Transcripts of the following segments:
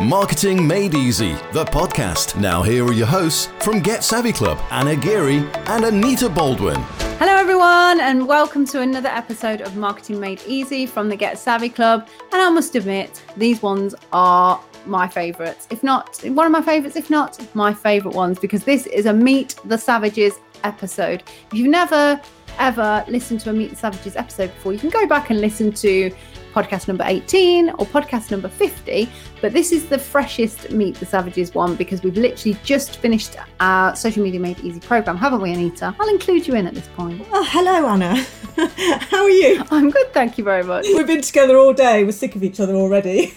Marketing Made Easy, the podcast. Now, here are your hosts from Get Savvy Club Anna Geary and Anita Baldwin. Hello, everyone, and welcome to another episode of Marketing Made Easy from the Get Savvy Club. And I must admit, these ones are my favourites. If not, one of my favourites, if not my favourite ones, because this is a Meet the Savages episode. If you've never ever listened to a Meet the Savages episode before, you can go back and listen to podcast number 18 or podcast number 50. But this is the freshest Meet the Savages one because we've literally just finished our Social Media Made Easy program, haven't we, Anita? I'll include you in at this point. Oh, hello, Anna. How are you? I'm good, thank you very much. We've been together all day. We're sick of each other already.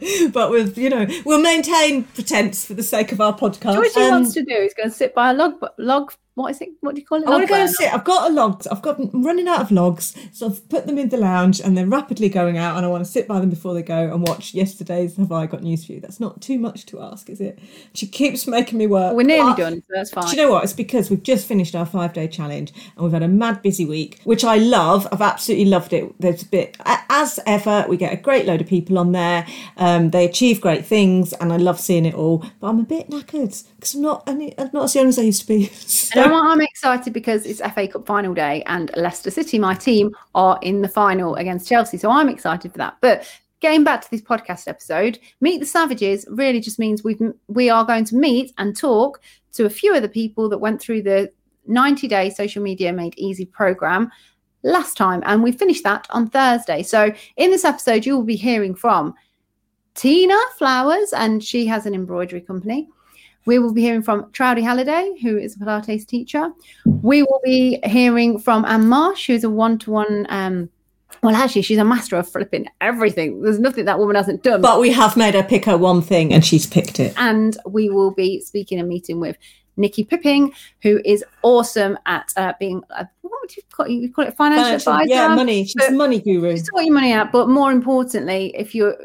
but we've, you know, we'll maintain pretense for the sake of our podcast. What she um, wants to do is go and sit by a log log what is it? What do you call it? I want to go and sit. I've got a log. I've got I'm running out of logs, so I've put them in the lounge and they're rapidly going out. And I want to sit by them before they go and watch yesterday's Have I Got News for You? That's not too much to ask, is it? She keeps making me work. We're nearly but, done, so that's fine. Do you know what? It's because we've just finished our five day challenge and we've had a mad busy week, which I love. I've absolutely loved it. There's a bit as ever. We get a great load of people on there. Um, they achieve great things, and I love seeing it all. But I'm a bit knackered because I'm not. I'm not as young as I used to be. So. And I'm excited excited because it's FA Cup final day and Leicester City, my team, are in the final against Chelsea. So I'm excited for that. But getting back to this podcast episode, Meet the Savages really just means we we are going to meet and talk to a few of the people that went through the 90 day social media made easy program last time and we finished that on Thursday. So in this episode you will be hearing from Tina Flowers and she has an embroidery company. We will be hearing from Trudy Halliday, who is a Pilates teacher. We will be hearing from Anne Marsh, who's a one to one. well, actually, she's a master of flipping everything. There's nothing that woman hasn't done. But we have made her pick her one thing and she's picked it. And we will be speaking and meeting with Nikki Pipping, who is awesome at uh, being a, what would you call it? You call it financial, financial advisor? Yeah, money. She's but a money guru. Sort your money out, but more importantly, if you're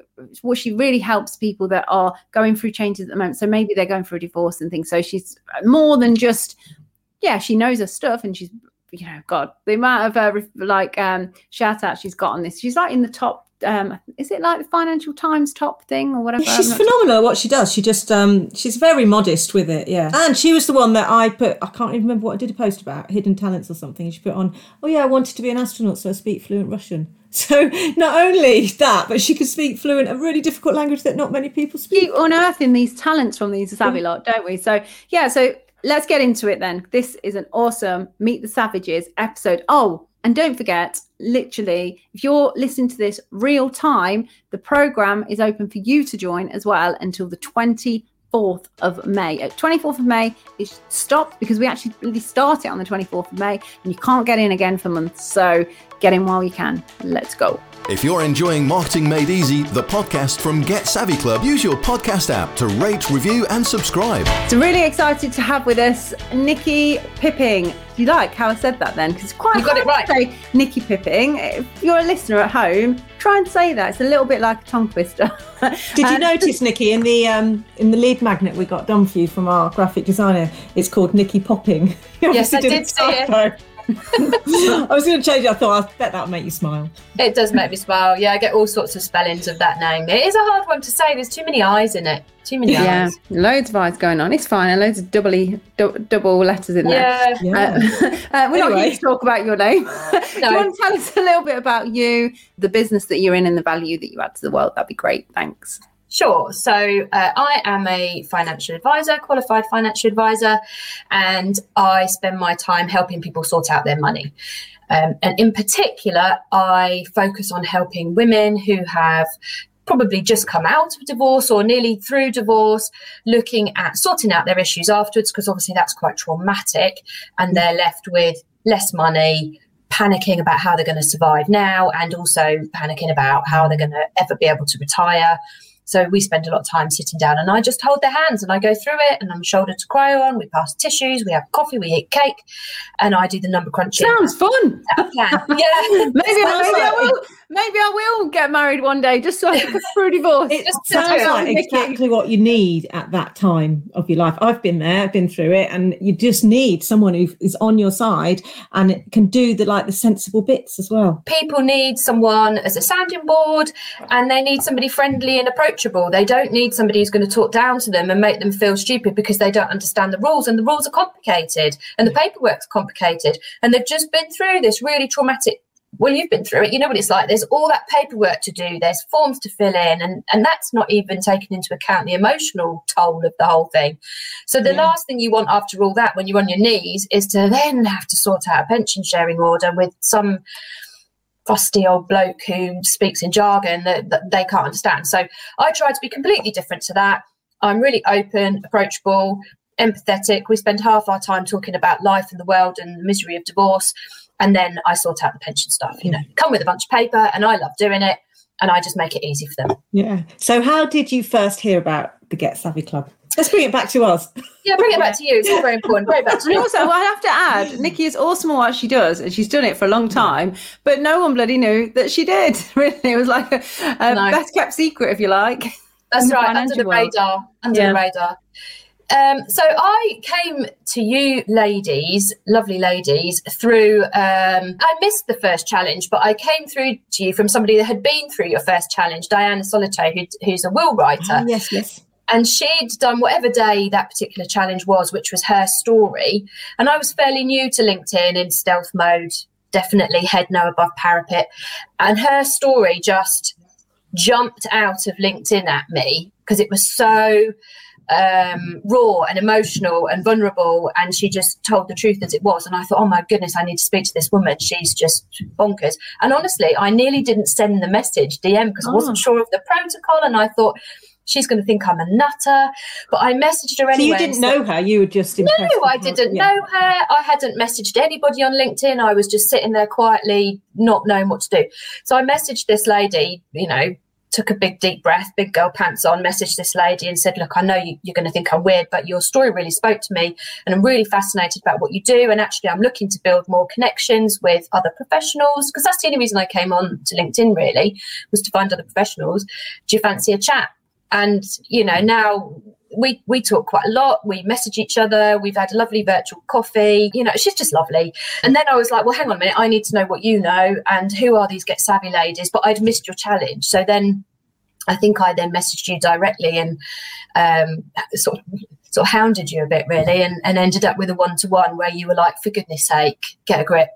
well, she really helps people that are going through changes at the moment. So maybe they're going through a divorce and things. So she's more than just yeah, she knows her stuff and she's you know, God, the amount of uh, like um shout out she's got on this. She's like in the top um is it like the financial times top thing or whatever? She's phenomenal at what she does. She just um she's very modest with it yeah. And she was the one that i put i can't even remember what i did a post about hidden talents or something she put on oh yeah i wanted to be an astronaut so i speak fluent russian. So not only that but she could speak fluent a really difficult language that not many people speak. Keep unearthing these talents from these savvy lot don't we? So yeah so let's get into it then. This is an awesome meet the savages episode. Oh and don't forget, literally, if you're listening to this real time, the program is open for you to join as well until the 24th of May. Uh, At 24th of May, it stopped because we actually really start it on the 24th of May and you can't get in again for months. So get in while you can. Let's go. If you're enjoying Marketing Made Easy, the podcast from Get Savvy Club, use your podcast app to rate, review, and subscribe. So, really excited to have with us Nikki Pipping. Do you like how I said that then? Because quite you got it right. say Nikki Pipping. If you're a listener at home, try and say that. It's a little bit like a tongue twister. Did you notice, Nikki, in the um, in the lead magnet we got done for you from our graphic designer, it's called Nikki Popping. yes, I did see it. I was going to change it. I thought, I bet that'll make you smile. It does make me smile. Yeah, I get all sorts of spellings of that name. It is a hard one to say. There's too many eyes in it. Too many yeah, eyes. loads of eyes going on. It's fine. And loads of doubly, du- double letters in there. Yeah. Uh, uh, we're anyway. not here to talk about your name. No. Do you want to tell us a little bit about you, the business that you're in, and the value that you add to the world? That'd be great. Thanks. Sure. So uh, I am a financial advisor, qualified financial advisor, and I spend my time helping people sort out their money. Um, and in particular, I focus on helping women who have probably just come out of divorce or nearly through divorce, looking at sorting out their issues afterwards, because obviously that's quite traumatic, and they're left with less money, panicking about how they're going to survive now, and also panicking about how they're going to ever be able to retire. So we spend a lot of time sitting down and I just hold their hands and I go through it and I'm shoulder to cry on. We pass tissues, we have coffee, we eat cake, and I do the number crunching. Sounds fun. Yeah. maybe, maybe I will maybe I will get married one day just so I can go through divorce. It Just sounds like exactly what you need at that time of your life. I've been there, I've been through it, and you just need someone who is on your side and can do the like the sensible bits as well. people need someone as a sounding board and they need somebody friendly and approachable. They don't need somebody who's going to talk down to them and make them feel stupid because they don't understand the rules. And the rules are complicated and the paperwork's complicated. And they've just been through this really traumatic. Well, you've been through it. You know what it's like. There's all that paperwork to do. There's forms to fill in, and and that's not even taken into account the emotional toll of the whole thing. So the Yeah. last thing you want after all that, when you're on your knees, is to then have to sort out a pension sharing order with some frosty old bloke who speaks in jargon that, that they can't understand. So I try to be completely different to that. I'm really open, approachable, empathetic. We spend half our time talking about life and the world and the misery of divorce. And then I sort out the pension stuff, you know, come with a bunch of paper and I love doing it. And I just make it easy for them. Yeah. So, how did you first hear about the Get Savvy Club? Let's bring it back to us. Yeah, bring it back to you. It's all very important. Bring it back to And you. also, well, I have to add, Nikki is awesome at what she does, and she's done it for a long time. But no one bloody knew that she did. Really, it was like a, a No. best kept secret, if you like. That's right, under the world. radar. Under Yeah. the radar. Um, so I came to you ladies, lovely ladies, through. Um, I missed the first challenge, but I came through to you from somebody that had been through your first challenge, Diana Solitaire, who, who's a will writer, yes, yes. and she'd done whatever day that particular challenge was, which was her story. And I was fairly new to LinkedIn in stealth mode, definitely head no above parapet, and her story just jumped out of LinkedIn at me because it was so um, raw and emotional and vulnerable. And she just told the truth as it was. And I thought, oh my goodness, I need to speak to this woman. She's just bonkers. And honestly, I nearly didn't send the message DM because I wasn't Oh. sure of the protocol. And I thought, she's going to think I'm a nutter. But I messaged her So, anyway. you didn't know her, you were just no, I didn't Yeah. know her. I hadn't messaged anybody on LinkedIn. I was just sitting there quietly, not knowing what to do. So I messaged this lady, you know, took a big deep breath, big girl pants on, messaged this lady and said, Look, I know you, you're going to think I'm weird, but your story really spoke to me. And I'm really fascinated about what you do. And actually, I'm looking to build more connections with other professionals because that's the only reason I came on to LinkedIn, really, was to find other professionals. Do you fancy a chat? And, you know, now we we talk quite a lot. We message each other. We've had a lovely virtual coffee. You know, she's just lovely. And then I was like, well, hang on a minute. I need to know what you know and who are these Get Savvy ladies. But I'd missed your challenge, so then I think I then messaged you directly and um, sort of sort of hounded you a bit really, and, and ended up with a one to one where you were like, for goodness sake, get a grip.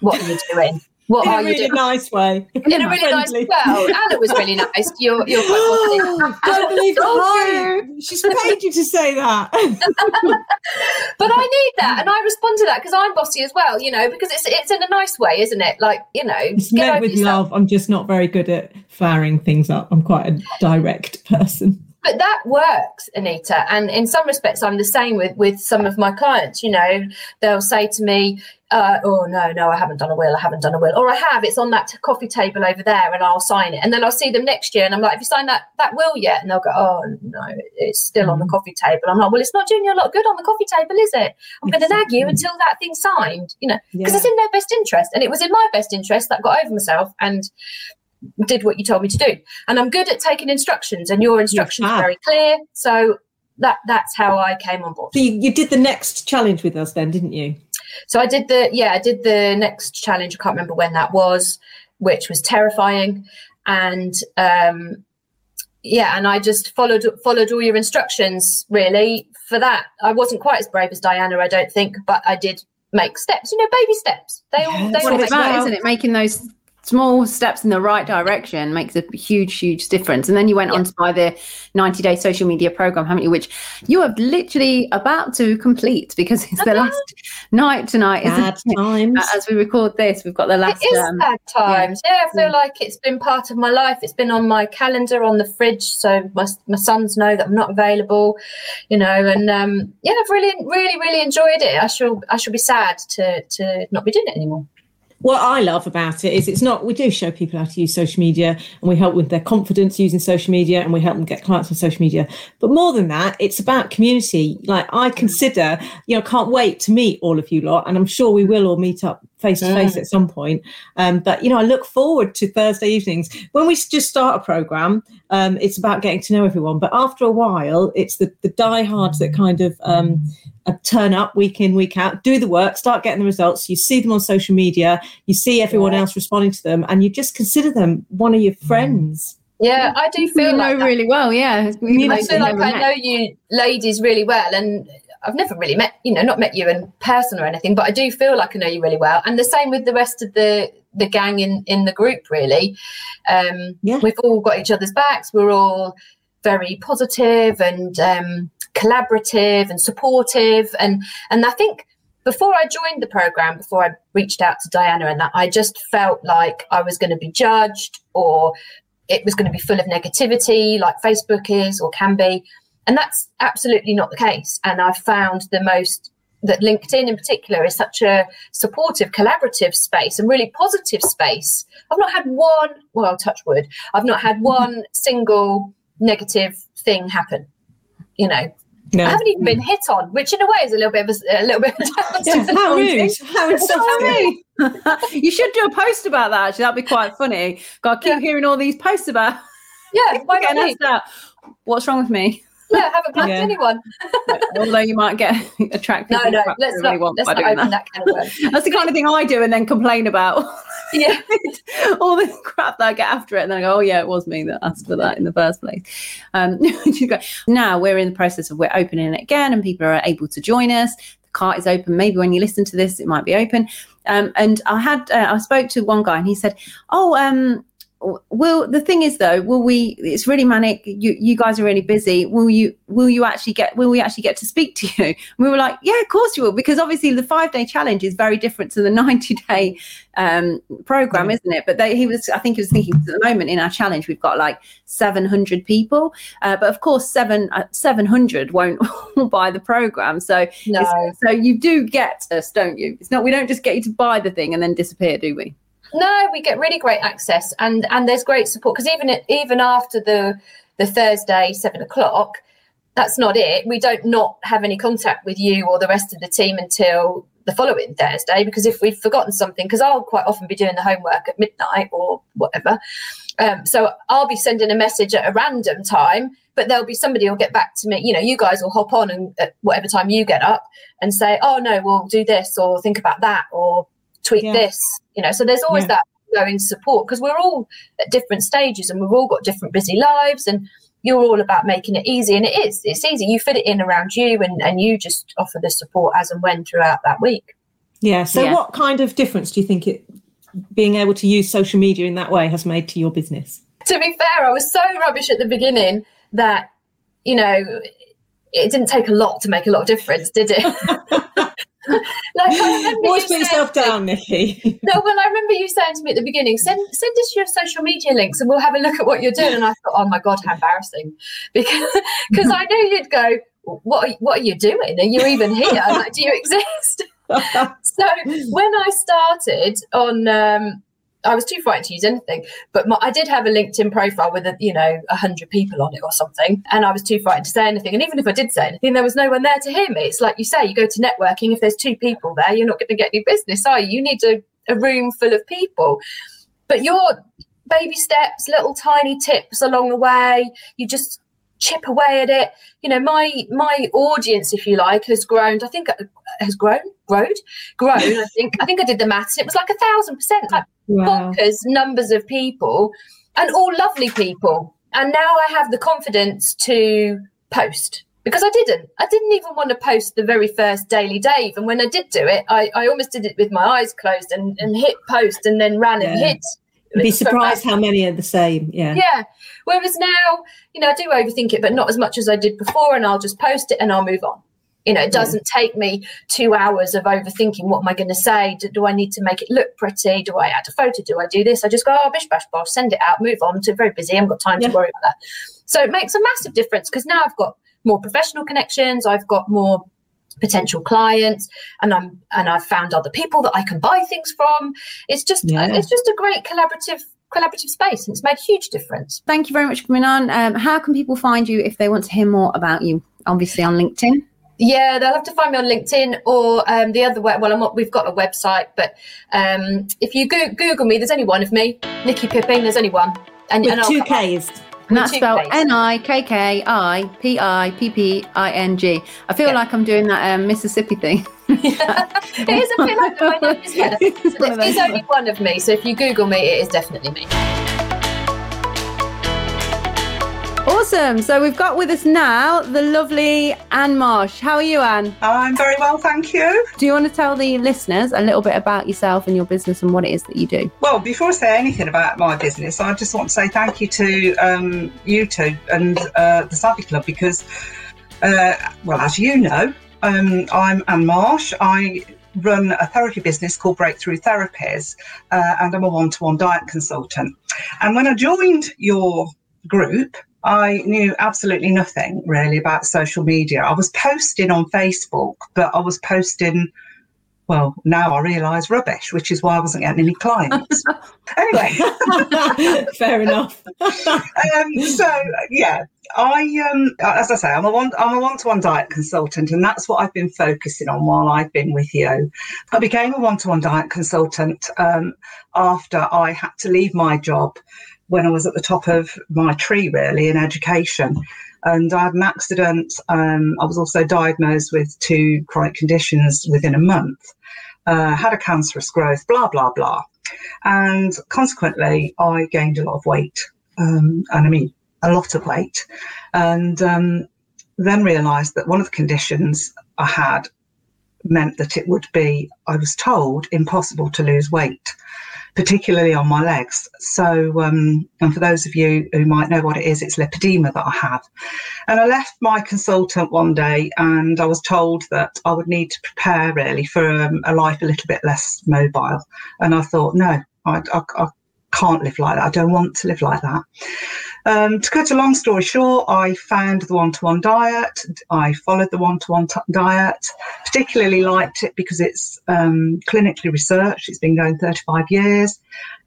What are you doing? What In are a you really doing? nice way. In a really nice Friendly. well, Anna was really nice. You're you're quite. Don't believe it. She's paid you to say that. but I need that, and I respond to that because I'm bossy as well, you know, because it's it's in a nice way, isn't it? Like you know, It's get meant with yourself. love. I'm just not very good at firing things up. I'm quite a direct person. But that works, Anita, and in some respects, I'm the same with with some of my clients. You know, they'll say to me, uh, "Oh no, no, I haven't done a will. I haven't done a will, or I have. It's on that coffee table over there, and I'll sign it." And then I'll see them next year, and I'm like, "Have you signed that that will yet?" And they'll go, "Oh no, it's still on the coffee table." I'm like, "Well, it's not doing you a lot of good on the coffee table, is it? I'm going to nag you until that thing's signed." You know, because Yeah. it's in their best interest, and it was in my best interest that got over myself and did what you told me to do. And I'm good at taking instructions, and your instructions are very clear. So that that's how I came on board. So you, you did the next challenge with us then, didn't you? So I did the yeah, I did the next challenge. I can't remember when that was, which was terrifying, and um, yeah, and I just followed followed all your instructions really for that. I wasn't quite as brave as Diana, I don't think, but I did make steps. You know, baby steps. They all Yeah, they that's all what what it's about, isn't it? Making those small steps in the right direction makes a huge, huge difference. And then you went on to buy the 90 day social media program, haven't you? Which you are literally about to complete because it's the last night tonight, Bad it? times. As we record this, we've got the last. It is um, bad times. Yeah, I feel like it's been part of my life. It's been on my calendar, on the fridge, so my my sons know that I'm not available. You know, and um, yeah, I've really, really, really enjoyed it. I shall, I shall be sad to to not be doing it anymore. What I love about it is it's not, we do show people how to use social media and we help with their confidence using social media and we help them get clients on social media. But more than that, it's about community. Like I consider, you know, can't wait to meet all of you lot. And I'm sure we will all meet up face to face at some point. Um, but you know, I look forward to Thursday evenings when we just start a program. Um, it's about getting to know everyone, but after a while, it's the the diehards that kind of um, uh, turn up week in, week out, do the work, start getting the results. You see them on social media, you see everyone Yeah. else responding to them, and you just consider them one of your friends. Yeah, I do you feel know like that. really well. Yeah, You I know, feel like I met. know you ladies really well, and I've never really met you know not met you in person or anything, but I do feel like I know you really well. And the same with the rest of the the gang in in the group. Really, um, Yeah. we've all got each other's backs. We're all very positive and um, collaborative and supportive, and and I think. Before I joined the program, before I reached out to Diana and that, I just felt like I was going to be judged or it was going to be full of negativity like Facebook is or can be. And that's absolutely not the case. And I've found the most that LinkedIn in particular is such a supportive, collaborative space and really positive space. I've not had one, well, touch wood, I've not had mm-hmm. one single negative thing happen. You know, No. I haven't even been hit on, which in a way is a little bit of a, a little bit Yeah, how rude. How insulting. You should do a post about that. Actually, that'd be quite funny. God, I keep Yeah. hearing all these posts about Yeah, why not getting me? asked out. What's wrong with me? Yeah, I haven't blanked Yeah. anyone. Although you might get attracted. No, no, let's not, let's not open that kind of word. That's the kind of thing I do and then complain about Yeah. all the crap that I get after it. And then I go, oh, yeah, it was me that asked for that in the first place. Um, now we're in the process of we're opening it again and people are able to join us. The cart is open. Maybe when you listen to this, it might be open. Um, and I had, uh, I spoke to one guy and he said, oh, um, will the thing is though will we it's really manic. You you guys are really busy. Will you will you actually get will we actually get to speak to you? And we were like yeah of course you will because obviously the five day challenge is very different to the 90 day um program isn't it? But they, he was i think he was thinking at the moment in our challenge we've got like 700 people. Uh, but of course seven uh, 700 won't buy the program. So No. so you do get us don't you? It's not we don't just get you to buy the thing and then disappear do we No, we get really great access, and and there's great support because even even after the the Thursday seven o'clock, that's not it. We don't not have any contact with you or the rest of the team until the following Thursday because if we've forgotten something, because I'll quite often be doing the homework at midnight or whatever, um, so I'll be sending a message at a random time. But there'll be somebody who'll get back to me. You know, you guys will hop on and at whatever time you get up and say, "Oh no, we'll do this," or "Think about that," or tweet Yeah. this. You know, so there's always Yeah. that going support because we're all at different stages and we've all got different busy lives and you're all about making it easy and it is it's easy you fit it in around you and, and you just offer the support as and when throughout that week Yeah. So, Yeah. what kind of difference do you think it being able to use social media in that way has made to your business? to be fair i was so rubbish at the beginning that you know it didn't take a lot to make a lot of difference did it like I remember Always put yourself down, Nikki. No, well, I remember you saying to me at the beginning, send send us your social media links and we'll have a look at what you're doing. And I thought, oh my god, how embarrassing, because because I knew you'd go, what are, what are you doing? Are you even here? Like, do you exist? so when I started on, um, I was too frightened to use anything, but my, I did have a LinkedIn profile with a, you know a hundred people on it or something, and I was too frightened to say anything. And even if I did say anything, there was no one there to hear me. It's like you say, you go to networking. If there's two people there, you're not going to get any business, are you? You need a, a room full of people. But your baby steps, little tiny tips along the way, you just chip away at it. You know, my my audience, if you like, has grown. I think uh, has grown, grown, grown. I think I think I did the maths. It was like a thousand percent, like wow. bonkers numbers of people, and all lovely people. And now I have the confidence to post because I didn't. I didn't even want to post the very first Daily Dave. And when I did do it, I, I almost did it with my eyes closed and, and hit post and then ran and Yeah. hit. Be surprised how many are the same. Yeah. Yeah. Whereas now, you know, I do overthink it, but not as much as I did before. And I'll just post it and I'll move on. You know, it doesn't take me two hours of overthinking what am I going to say? Do, do I need to make it look pretty? Do I add a photo? Do I do this? I just go, oh, bish, bash, bosh, send it out, move on. To very busy. I haven't got time Yeah. to worry about that. So it makes a massive difference because now I've got more professional connections. I've got more potential clients and I'm and I've found other people that I can buy things from. It's just Yeah. it's just a great collaborative collaborative space and it's made a huge difference. Thank you very much for coming on. Um, how can people find you if they want to hear more about you? Obviously on LinkedIn. Yeah, they'll have to find me on LinkedIn or um, the other way. Well, I'm, we've got a website, but um, if you go- Google me, there's only one of me, Nikki Pipping. There's only one, and, with and two K's. And that's spelled N I K K I P I P P I N G. I feel yeah. like I'm doing that um, Mississippi thing. yeah. It is a bit like my name is Heather. There is only one of me, so if you Google me, it is definitely me. Awesome. So we've got with us now the lovely Anne Marsh. How are you, Anne? I'm very well, thank you. Do you want to tell the listeners a little bit about yourself and your business and what it is that you do? Well, before I say anything about my business, I just want to say thank you to um, you two and uh, the Savvy Club because, uh, well, as you know, um, I'm Anne Marsh. I run a therapy business called Breakthrough Therapies, uh, and I'm a one to one diet consultant. And when I joined your group, I knew absolutely nothing really about social media. I was posting on Facebook, but I was posting, well, now I realise rubbish, which is why I wasn't getting any clients. anyway, fair enough. um, so yeah, I um, as I say, I'm a one I'm a one to one diet consultant, and that's what I've been focusing on while I've been with you. I became a one to one diet consultant um, after I had to leave my job when I was at the top of my tree, really, in education. And I had an accident. Um, I was also diagnosed with two chronic conditions within a month, uh, had a cancerous growth, blah, blah, blah. And consequently, I gained a lot of weight. Um, and I mean, a lot of weight. And um, then realised that one of the conditions I had meant that it would be, I was told, impossible to lose weight particularly on my legs. So, um, and for those of you who might know what it is, it's lipedema that I have. And I left my consultant one day and I was told that I would need to prepare really for um, a life a little bit less mobile. And I thought, no, I, I, I can't live like that. I don't want to live like that. Um, to cut a long story short, I found the one to one diet. I followed the one to one diet, particularly liked it because it's um, clinically researched, it's been going 35 years,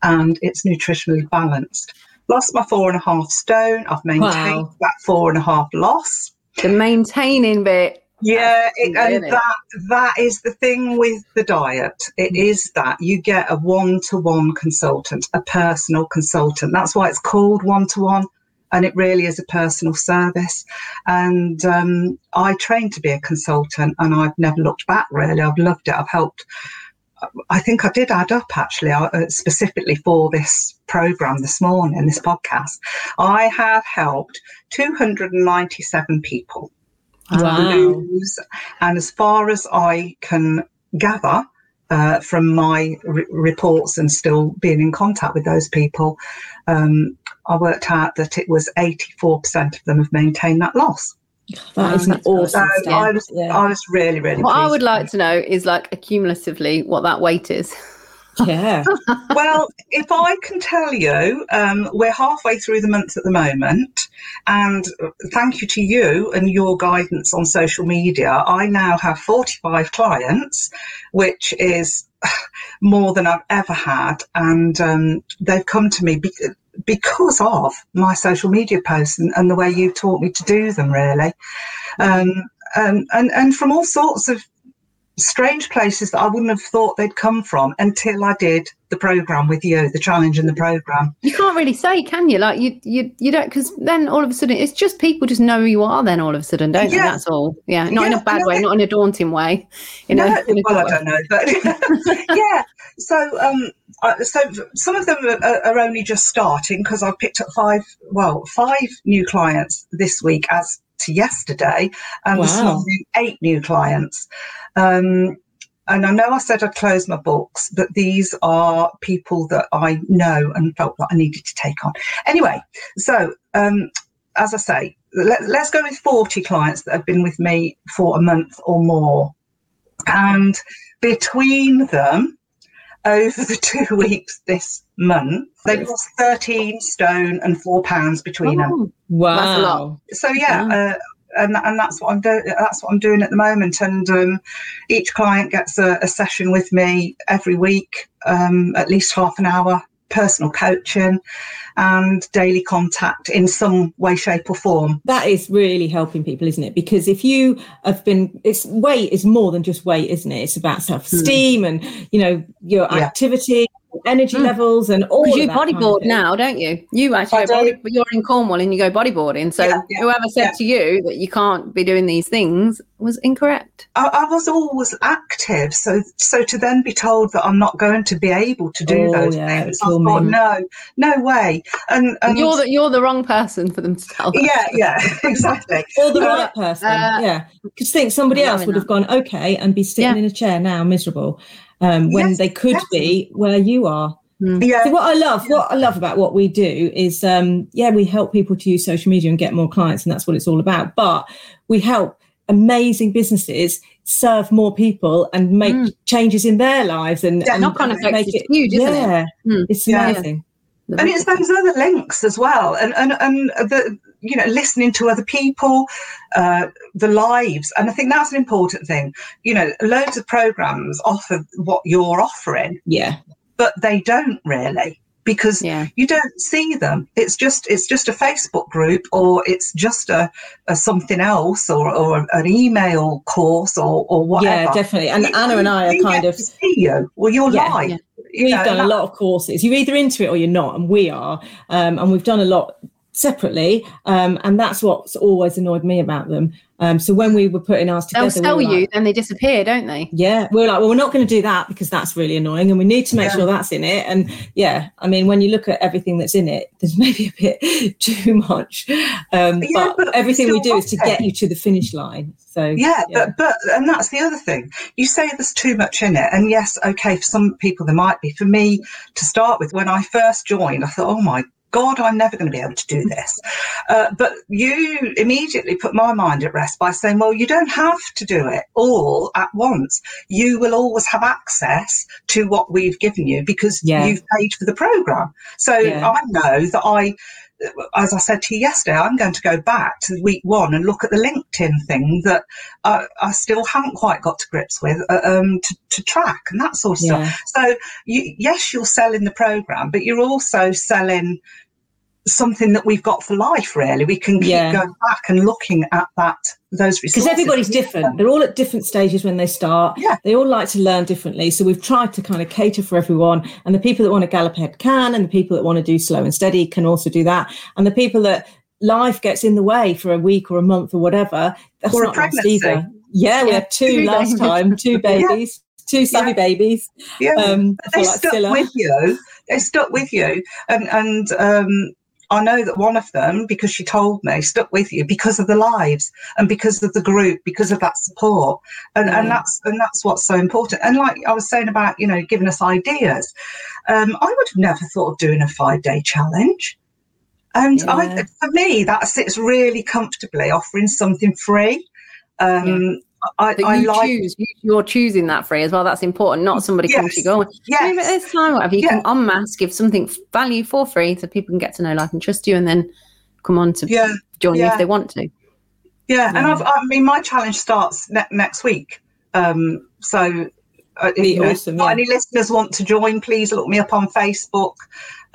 and it's nutritionally balanced. Lost my four and a half stone. I've maintained wow. that four and a half loss. The maintaining bit yeah, it, and that that is the thing with the diet. It mm. is that you get a one-to-one consultant, a personal consultant. That's why it's called one-to-one, and it really is a personal service. And um, I trained to be a consultant, and I've never looked back. Really, I've loved it. I've helped. I think I did add up actually, uh, specifically for this program this morning, this podcast. I have helped 297 people wow. And as far as I can gather uh, from my re- reports and still being in contact with those people, um, I worked out that it was 84% of them have maintained that loss. That is an awesome. So I was, yeah. I was really, really. What I would like to know is like accumulatively what that weight is. Yeah. well, if I can tell you, um, we're halfway through the month at the moment, and thank you to you and your guidance on social media, I now have 45 clients, which is more than I've ever had, and um, they've come to me. Be- because of my social media posts and, and, the way you taught me to do them, really, um, and, and and from all sorts of strange places that I wouldn't have thought they'd come from until I did the program with you, the challenge in the program. You can't really say, can you? Like you, you, you don't, because then all of a sudden it's just people just know who you are. Then all of a sudden, don't yeah. That's all. Yeah, not yeah, in a bad way, not in a daunting way. You know. No, well, I don't know, but yeah. So, um, so some of them are, are only just starting because I've picked up five, well, five new clients this week as to yesterday, and wow. this morning eight new clients. Um, and I know I said I'd close my books, but these are people that I know and felt that I needed to take on. Anyway, so um, as I say, let, us go with 40 clients that have been with me for a month or more. And between them, over the two weeks this month, they've lost 13 stone and four pounds between oh, them. Wow. So, yeah, uh, and and that's what I'm doing. That's what I'm doing at the moment. And um, each client gets a, a, session with me every week, um, at least half an hour personal coaching and daily contact in some way, shape, or form. That is really helping people, isn't it? Because if you have been, it's weight is more than just weight, isn't it? It's about self esteem hmm. and, you know, your Yeah. activity, energy Mm. levels, and all Because you of that kind of bodyboard now, don't you? You actually go body, but you're in Cornwall and you go bodyboarding. So Yeah, yeah, whoever said yeah. to you that you can't be doing these things was incorrect. I, I was always active, so so to then be told that I'm not going to be able to do Oh, those yeah, things, it I thought, no, no way. And, and you're the you're the wrong person for them to tell. that. yeah, yeah, exactly. Or the Uh, right person, uh, yeah. Because think somebody else loving would have gone okay and be sitting Yeah. in a chair now, miserable, um, when Yes, they could be where you are. Yeah, So what I love, what I love about what we do is, um, yeah, we help people to use social media and get more clients, and that's what it's all about. But we help amazing businesses serve more people and make Mm. changes in their lives and, Yeah, and knock-on effect make is it huge, isn't it? yeah, Mm. it's Yeah. amazing. and it's those other links as well and and and the you know listening to other people uh the lives and i think that's an important thing you know loads of programs offer what you're offering Yeah, but they don't really because Yeah. you don't see them it's just it's just a facebook group or it's just a, a something else or, or an email course or or whatever yeah, definitely. And You- Anna and I are kind of see you well you're Yeah, live yeah. you we've know, done a lot of courses. You're either into it or you're not, and we are. Um, and we've done a lot separately, um, and that's what's always annoyed me about them. Um, so when we were putting ours together, They'll we sell were you, like, then they disappear, don't they? yeah, we we're like, well, we're not going to do that because that's really annoying, and we need to make Yeah. sure that's in it. And yeah, I mean, when you look at everything that's in it, there's maybe a bit too much. Um, Yeah, but, but everything we still do is to want get you to the finish line. So Yeah, but but and that's the other thing. You say there's too much in it, and yes, okay, for some people there might be. For me, to start with, when I first joined, I thought, oh my God, I'm never going to be able to do this. Uh, but you immediately put my mind at rest by saying, well, you don't have to do it all at once. You will always have access to what we've given you because Yeah. you've paid for the program. So Yeah. I know that I as I said to you yesterday, I'm going to go back to week one and look at the LinkedIn thing that I, I still haven't quite got to grips with uh, um, to, to track and that sort of Yeah. stuff. So, you, yes, you're selling the program, but you're also selling something that we've got for life. Really, we can keep Yeah. going back and looking at that those because everybody's different. They're all at different stages when they start. Yeah. They all like to learn differently. So we've tried to kind of cater for everyone. And the people that want to gallop ahead can, and the people that want to do slow and steady can also do that. And the people that life gets in the way for a week or a month or whatever, that's Or a not nice either. Yeah, we Yeah, had two two last babies. time, two babies, two savvy Yeah. babies. yeah. Um, they like stuck Scylla. with you. They stuck with you, and and um, I know that one of them, because she told me, stuck with you because of the lives and because of the group, because of that support, and and that's and that's what's so important. And like I was saying about you know giving us ideas, um, I would have never thought of doing a five day challenge. And Yeah. I, for me, that sits really comfortably offering something free. Um, I, That I you like choose, you, you're choosing that free as well. That's important. Not somebody coming to you Yes. going, yes. Maybe at this time, whatever you Yeah. can unmask, give something value for free so people can get to know, like, and trust you, and then come on to yeah. join you if they want to. Yeah, and Yeah. I've, I mean, my challenge starts ne- next week. Um, so, uh, if Be you know, awesome, if yeah. any listeners want to join, please look me up on Facebook.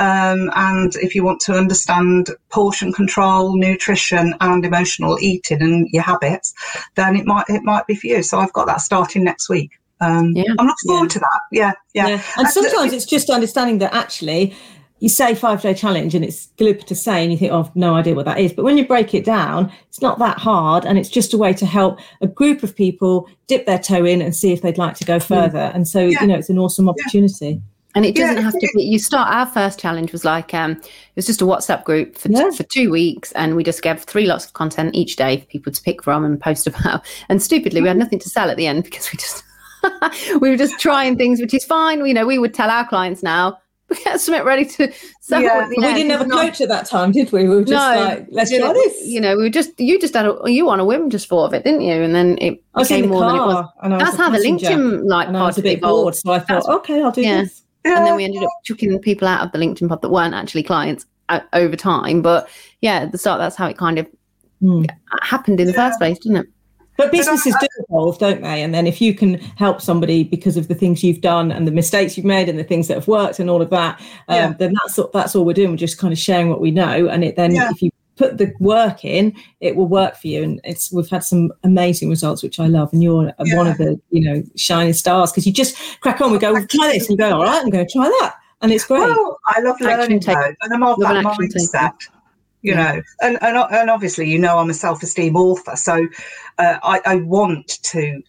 Um, and if you want to understand portion control, nutrition, and emotional eating and your habits, then it might it might be for you. So I've got that starting next week. Um, Yeah. I'm looking forward to that. Yeah, yeah, Yeah. And Uh, sometimes it's just understanding that actually you say five day challenge and it's glib to say and you think, oh, I've no idea what that is. But when you break it down, it's not that hard and it's just a way to help a group of people dip their toe in and see if they'd like to go further. And so, Mm. Yeah. you know, it's an awesome opportunity. And it doesn't have to be. You start. Our first challenge was like um, it was just a WhatsApp group for Yeah. for two weeks, and we just gave three lots of content each day for people to pick from and post about. And stupidly, we had nothing to sell at the end because we just we were just trying things, which is fine. You know, we would tell our clients now we get something ready to sell. Yeah. at the But we didn't have a coach at that time, did we? We were just no, like, let's try this. You know, we were just you just had a, you on a whim just thought of it, didn't you? And then it I became more than it was. and I was That's a how the LinkedIn like and I was a bit evolved. bored. So I thought, That's- okay, I'll do yeah. this. And then we ended up chucking people out of the LinkedIn pod that weren't actually clients uh, over time. But yeah, at the start, that's how it kind of Hmm. happened in the Yeah. first place, didn't it? But businesses do evolve, don't they? And then if you can help somebody because of the things you've done and the mistakes you've made and the things that have worked and all of that, um, Yeah. then that's that's all we're doing. We're just kind of sharing what we know, and it then Yeah. if you put the work in, it will work for you. And it's we've had some amazing results, which I love. And you're one of the you know shining stars because you just crack on. We go try this, and you go, all right, I'm going to try that, and it's great. Well, I love learning though, and I'm of Love that an action taker. mindset. You know, and, and and obviously, you know, I'm a self-esteem author, so uh, I, I want to.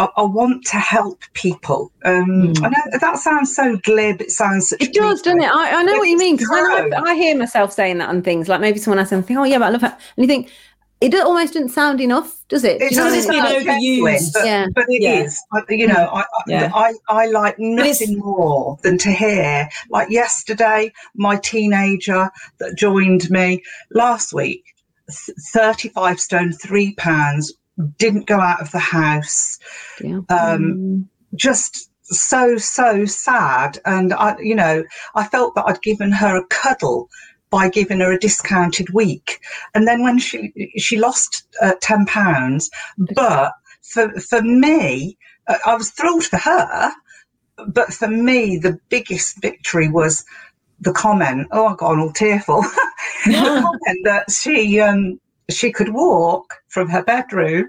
I, I want to help people. Um, Mm. I know that sounds so glib. It sounds such It does, doesn't it? I, I know what you mean because I, I hear myself saying that on things like maybe someone else and think, oh yeah, but I love that, and you think it almost doesn't sound enough, does it? Do It's you know I it's mean? been Like, overused. overused, but, Yeah. but it Yeah. is. I- You know, I, I, Yeah. I I like nothing more than to hear. Like yesterday, my teenager that joined me last week, thirty-five stone, three pounds, didn't go out of the house. yeah. Um, just so so sad, and I, you know, I felt that I'd given her a cuddle by giving her a discounted week, and then when she she lost uh, ten pounds, but for for me, uh, I was thrilled for her, but for me, the biggest victory was the comment. Oh, I got all tearful. the comment that she um she could walk from her bedroom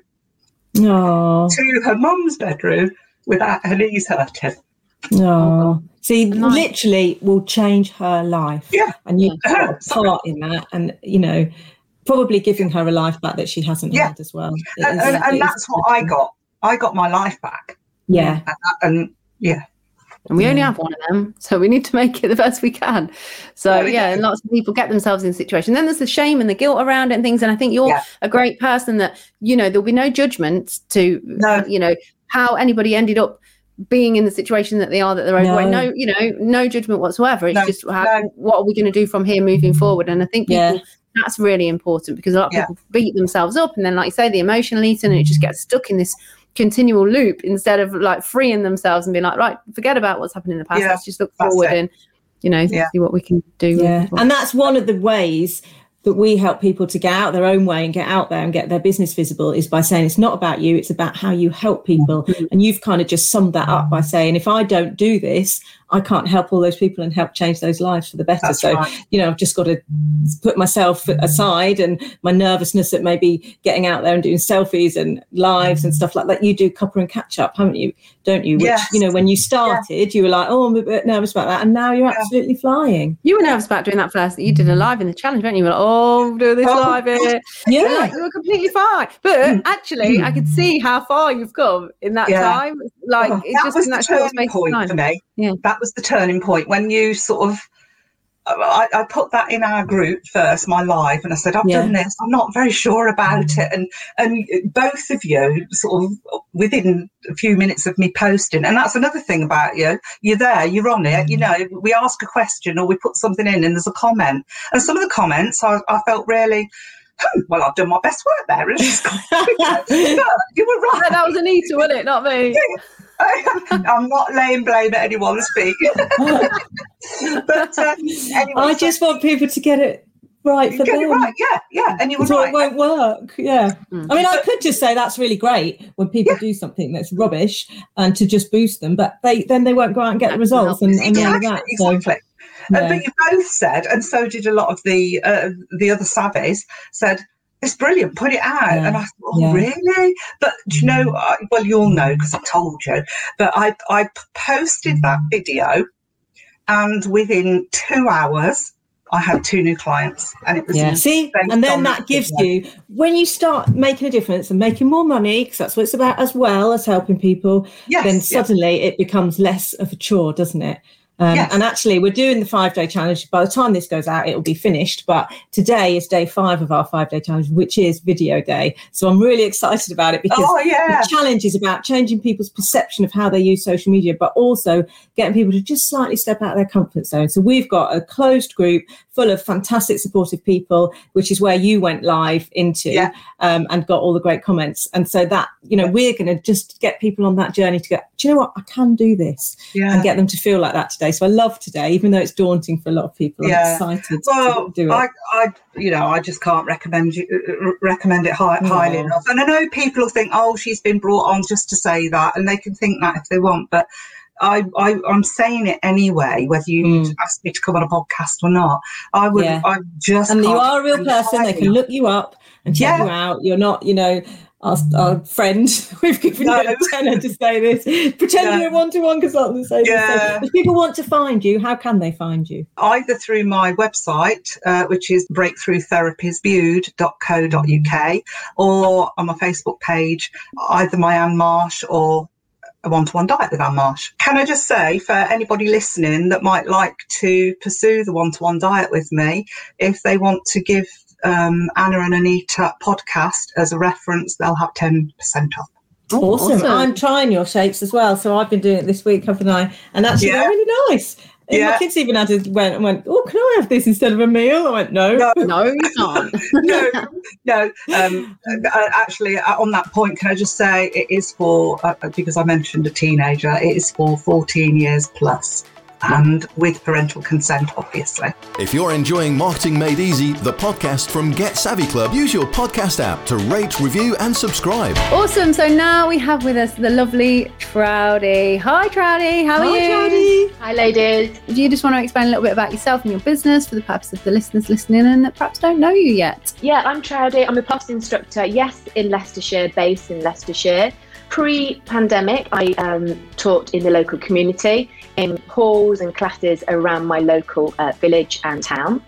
No, to her mum's bedroom without her knees hurting. no. See, Nice. literally will change her life. Yeah. and you've Yeah. got a part in that, and you know, probably giving her a life back that she hasn't Yeah. had as well. It And, is- and, and that's what I got. I got my life back. Yeah, And, and yeah, And we only have one of them, so we need to make it the best we can. So we yeah, and lots of people get themselves in situations. Then there's the shame and the guilt around it and things. And I think you're Yeah. a great person that you know there'll be no judgment to No. you know how anybody ended up being in the situation that they are that they're overweight. No. No, you know, no judgment whatsoever. It's No, just how, what are we going to do from here moving mm-hmm. forward? And I think people. Yeah. That's really important because a lot of Yeah. people beat themselves up, and then, like you say, the emotional eating, and it just gets stuck in this continual loop instead of like freeing themselves and being like, right, forget about what's happened in the past. Yeah, Let's just look forward it. and you know Yeah. see what we can do. yeah, and that's one of the ways that we help people to get out their own way and get out there and get their business visible is by saying it's not about you it's about how you help people Mm-hmm. and you've kind of just summed that up by saying if i don't do this i can't help all those people and help change those lives for the better That's so right. you know i've just got to put myself aside and my nervousness at maybe getting out there and doing selfies and lives and stuff like that you do copper and catch up haven't you don't you which Yes. you know when you started you were like oh i'm a bit nervous about that and now you're Yeah. absolutely flying you were nervous about doing that first. You did a live in the challenge, weren't you? You were like, oh, do this Oh. live here. yeah Like, you were completely fine. But mm. actually, I could see how far you've come in that Yeah. time. Like, Oh, it's that just was the turning point time. for me. Yeah. That was the turning point when you sort of. I, I put that in our group first, my live, and I said, "I've Yeah. done this. I'm not very sure about mm. it." And and both of you, sort of within a few minutes of me posting, and that's another thing about you. You're there, you're on it. You mm. know, we ask a question or we put something in, and there's a comment. And some of the comments, I, I felt really. "Hmm, Well, I've done my best work there. And it's- No, you were right. Yeah, that was Anita, wasn't it? Not me. I'm not laying blame at anyone's feet. but uh, anyway, I so just want people to get it right for get them. it right. Yeah, yeah. And you were So right. it won't work. Yeah. Mm. I mean, I could just say that's really great when people do something that's rubbish and to just boost them, but they then they won't go out and get the That results and, and all of that. So, exactly. Uh, but you both said, and so did a lot of the uh, the other savvies, said it's brilliant. Put it out, Yeah, and I thought, oh, yeah. really? But do you know? I, well, you all know because I told you. But I I posted that video, and within two hours, I had two new clients, and it was Yeah. See, and then that gives you when you start making a difference and making more money, because that's what it's about as well as helping people. yes, then yes. suddenly it becomes less of a chore, doesn't it? Um. And actually, we're doing the five day challenge. By the time this goes out, it will be finished. But today is day five of our five day challenge, which is video day. So I'm really excited about it because Oh yeah, the challenge is about changing people's perception of how they use social media, but also getting people to just slightly step out of their comfort zone. So we've got a closed group full of fantastic, supportive people, which is where you went live into Yeah. um, and got all the great comments. And so that, you know, we're going to just get people on that journey to go, do you know what? I can do this yeah. and get them to feel like that today. So I love today, even though it's daunting for a lot of people. Yeah. I'm excited Well, to do it. I, I, you know, I just can't recommend you uh, recommend it high, highly No. enough. And I know people will think, oh, she's been brought on just to say that, and they can think that if they want, but. I, I, I'm saying it anyway, whether you Mm. ask me to come on a podcast or not. I would, Yeah. I just. and you are a real person. They can look you up and check Yeah. you out. You're not, you know, our, our friend. We've given you No. a tenner to say this. Pretend No. you're a one-to-one consultant and say this. Yeah. So if people want to find you, how can they find you? either through my website, uh, which is breakthroughtherapiesbude.co.uk, or on my Facebook page, either my Anne Marsh or a one-to-one diet with Anne Marsh. Can I just say, for anybody listening that might like to pursue the one-to-one diet with me, if they want to give um, Anna and Anita podcast as a reference, they'll have 10% off. Oh, Awesome. I'm trying your shapes as well. So I've been doing it this week, haven't I? And actually, Yeah. they're really nice. And Yeah. My kids even had to went and went, Oh, can I have this instead of a meal? I went, No. No, No, you can't. no, no. Um, uh, actually, uh, on that point, can I just say it is for uh, because I mentioned a teenager. It is for 14 years plus, and with parental consent, obviously. If you're enjoying Marketing Made Easy, the podcast from Get Savvy Club, use your podcast app to rate, review, and subscribe. Awesome. So now we have with us the lovely Trudy. Hi, Trudy. How are Hi, you? Jodie. Hi, ladies. Do you just want to explain a little bit about yourself and your business for the purpose of the listeners listening and that perhaps don't know you yet? Yeah, I'm Trudy. I'm a Pilates instructor, yes, in Leicestershire, based in Leicestershire. Pre pandemic, I um, taught in the local community in halls and classes around my local uh, village and town.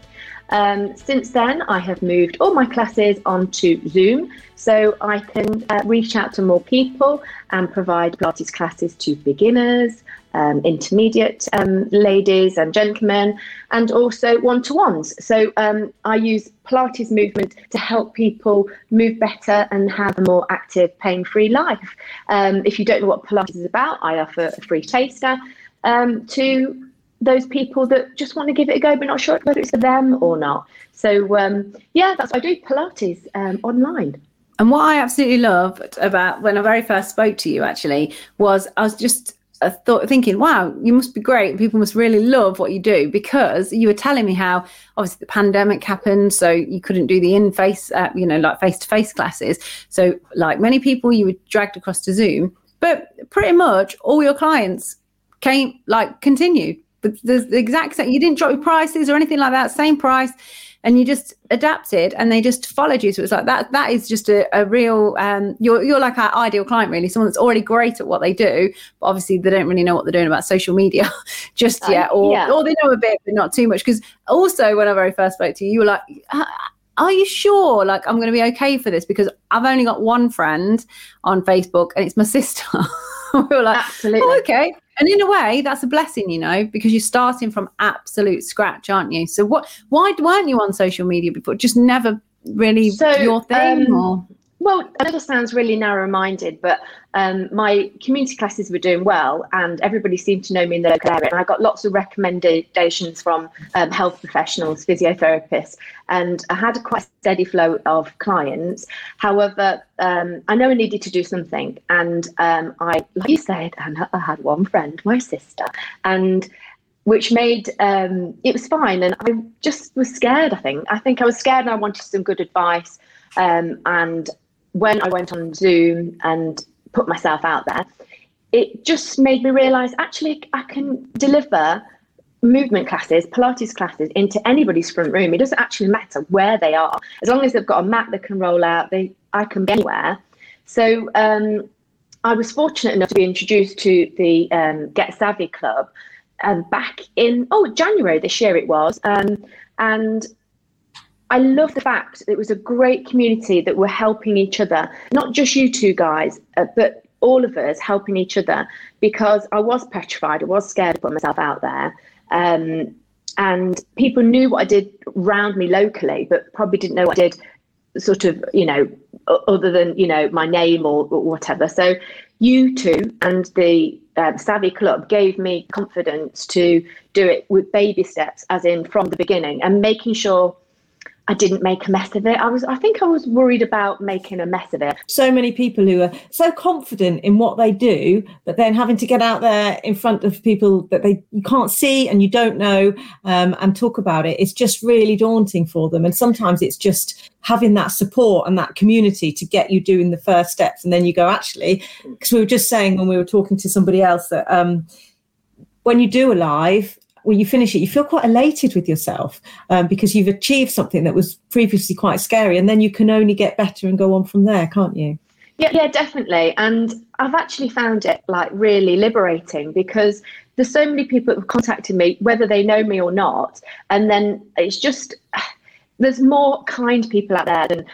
Um, since then, I have moved all my classes onto Zoom so I can uh, reach out to more people and provide Pilates classes to beginners, um, intermediate um, ladies and gentlemen, and also one to ones. So um, I use Pilates movement to help people move better and have a more active, pain free life. Um, if you don't know what Pilates is about, I offer a free taster um, to those people that just want to give it a go but not sure whether it's for them or not. So, um, yeah, that's what I do Pilates online. And what I absolutely loved about when I very first spoke to you actually was I was just thought thinking, wow, you must be great. People must really love what you do because you were telling me how obviously the pandemic happened, so you couldn't do the in face, uh, you know, like face to face classes. So, like many people, you were dragged across to Zoom, but pretty much all your clients came like continued. But there's the exact same. You didn't drop your prices or anything like that. Same price and you just adapted and they just followed you. So it's like that that is just a, a real um you're you're like our ideal client really, someone that's already great at what they do, but obviously they don't really know what they're doing about social media just Uh, yet, or yeah. or they know a bit but not too much. Because also when I very first spoke to you, you were like "Uh, are you sure like i'm going to be okay for this because i've only got one friend on facebook and it's my sister we were like Absolutely. oh, okay and in a way that's a blessing you know because you're starting from absolute scratch aren't you? So what why weren't you on social media before? Just never really So, your thing um, or Well, this sounds really narrow minded, but um, my community classes were doing well and everybody seemed to know me in the local area. And I got lots of recommendations from um, health professionals, physiotherapists, and I had a quite steady flow of clients. However, um, I know I needed to do something. And um, I, like you said, Anna, I had one friend, my sister, and which made um, it was fine. And I just was scared, I think. I think I was scared and I wanted some good advice. Um, and when I went on Zoom and put myself out there, it just made me realize actually I can deliver movement classes, Pilates classes into anybody's front room. It doesn't actually matter where they are, as long as they've got a mat that can roll out. They I can be anywhere. So um, I was fortunate enough to be introduced to the um, Get Savvy Club um, back in oh January this year it was, um, and I love the fact it was a great community that were helping each other, not just you two guys, uh, but all of us helping each other because I was petrified, I was scared to put myself out there. Um, and people knew what I did round me locally, but probably didn't know what I did sort of, you know, other than, you know, my name or, or whatever. So you two and the um, Savvy Club gave me confidence to do it with baby steps, as in from the beginning, and making sure I didn't make a mess of it. I was, I think I was worried about making a mess of it. So many people who are so confident in what they do, but then having to get out there in front of people that they you can't see and you don't know um, and talk about it. It's just really daunting for them. And sometimes it's just having that support and that community to get you doing the first steps. And then you go, actually, because we were just saying when we were talking to somebody else that um, when you do a live, when you finish it, you feel quite elated with yourself um, because you've achieved something that was previously quite scary, and then you can only get better and go on from there, can't you? Yeah, yeah, definitely. And I've actually found it like really liberating because there's so many people that have contacted me, whether they know me or not, and then it's just there's more kind people out there than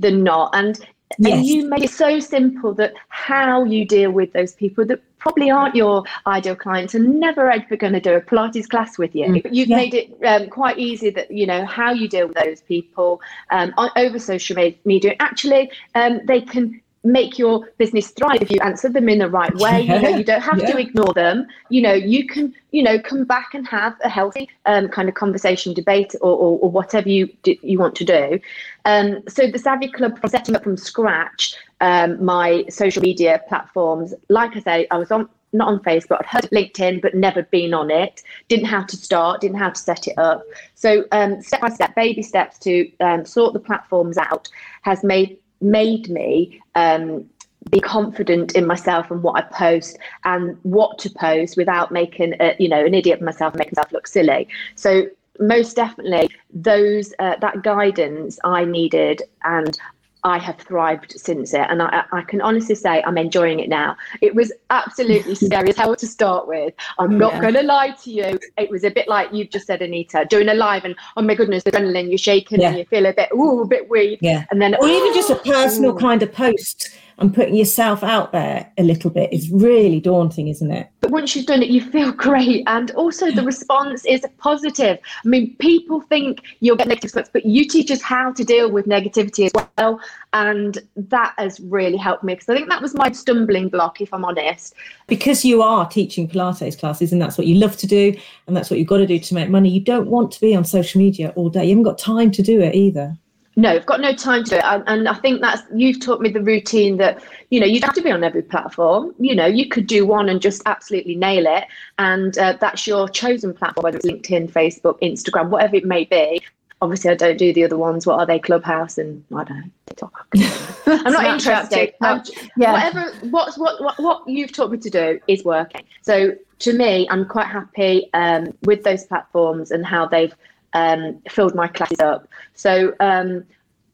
than not, and Yes. and you make it so simple that how you deal with those people that probably aren't your ideal clients and never ever going to do a Pilates class with you. But you've Yeah. made it um, quite easy that you know how you deal with those people um, on, over social media. Actually, um, they can make your business thrive if you answer them in the right way. You know, you don't have Yeah. to ignore them. You know, you can you know come back and have a healthy um, kind of conversation, debate, or, or, or whatever you do, you want to do. Um, so the Savvy Club, from setting up from scratch um, my social media platforms, like I say, I was on not on Facebook, I'd heard of LinkedIn, but never been on it. Didn't have to start, didn't have to set it up. So um, step by step, baby steps to um, sort the platforms out has made made me um, be confident in myself and what I post and what to post without making a, you know an idiot of myself and making myself look silly. So most definitely those uh, that guidance I needed and I have thrived since it, and I, I can honestly say I'm enjoying it now. It was absolutely scary as hell to start with. I'm not Yeah. going to lie to you. It was a bit like you've just said, Anita, doing a live, and oh my goodness, the adrenaline, you're shaking and you feel a bit, ooh, a bit weak, Yeah. and then Or even just a personal Ooh. kind of post and putting yourself out there a little bit is really daunting, isn't it? but once you've done it, you feel great. And also the response is positive. I mean, people think you'll get negative response, but you teach us how to deal with negativity as well. And that has really helped me because I think that was my stumbling block, if I'm honest. Because you are teaching Pilates classes and that's what you love to do and that's what you've got to do to make money, you don't want to be on social media all day. You haven't got time to do it either. No, I've got no time to do it. And, and I think that's, you've taught me the routine that, you know, you don't have to be on every platform. You know, you could do one and just absolutely nail it. And uh, that's your chosen platform, whether it's LinkedIn, Facebook, Instagram, whatever it may be. Obviously, I don't do the other ones. What are they? Clubhouse and I don't know, TikTok. I'm not interested. I'm- Yeah. Whatever, what's, what, what, what you've taught me to do is working. So to me, I'm quite happy um, with those platforms and how they've um, filled my classes up. So um,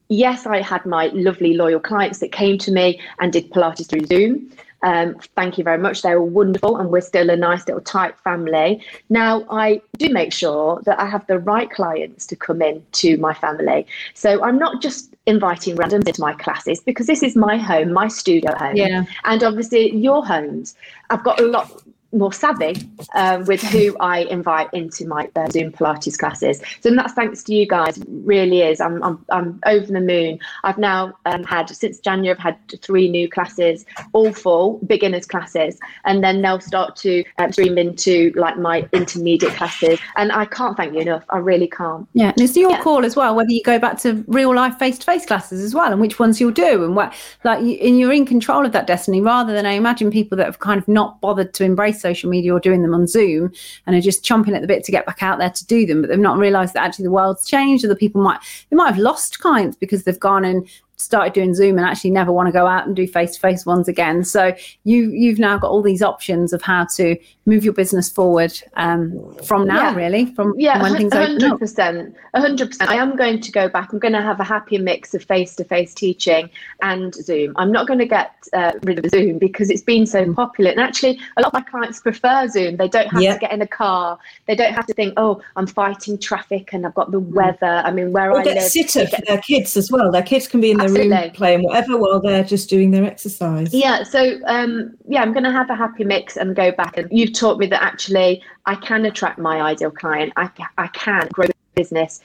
yes, I had my lovely loyal clients that came to me and did Pilates through Zoom. Um, thank you very much. They were wonderful, and we're still a nice little tight family. Now, I do make sure that I have the right clients to come in to my family. So I'm not just inviting randoms into my classes because this is my home, my studio home, Yeah. and obviously your homes. I've got a lot more savvy um, with who I invite into my uh, Zoom Pilates classes. So that's thanks to you guys. It Really is. I'm I'm, I'm over the moon. I've now um, had since January. I've had three new classes, all full beginners classes, and then they'll start to uh, stream into like my intermediate classes. And I can't thank you enough. I really can't. Yeah, and it's your Yeah. call as well whether you go back to real life face to face classes as well, and which ones you'll do, and what like you, and you're in control of that destiny rather than I imagine people that have kind of not bothered to embrace social media or doing them on Zoom and are just chomping at the bit to get back out there to do them, but they've not realised that actually the world's changed, or the people might they might have lost clients because they've gone and started doing Zoom and actually never want to go out and do face to face ones again. So you you've now got all these options of how to move your business forward um, from now, Yeah. really, from Yeah, when things hundred percent, hundred percent. I am going to go back. I'm going to have a happy mix of face-to-face teaching and Zoom. I'm not going to get uh, rid of Zoom because it's been so Mm. popular. And actually, a lot of my clients prefer Zoom. They don't have Yeah. to get in a car. They don't have to think, oh, I'm fighting traffic and I've got the Mm. weather. I mean, where Or I get live, sitter for their kids as well. Their kids can be in their room playing whatever while they're just doing their exercise. Yeah, so um, yeah, I'm going to have a happy mix and go back. And you've taught me that actually I can attract my ideal client. I, I can grow the business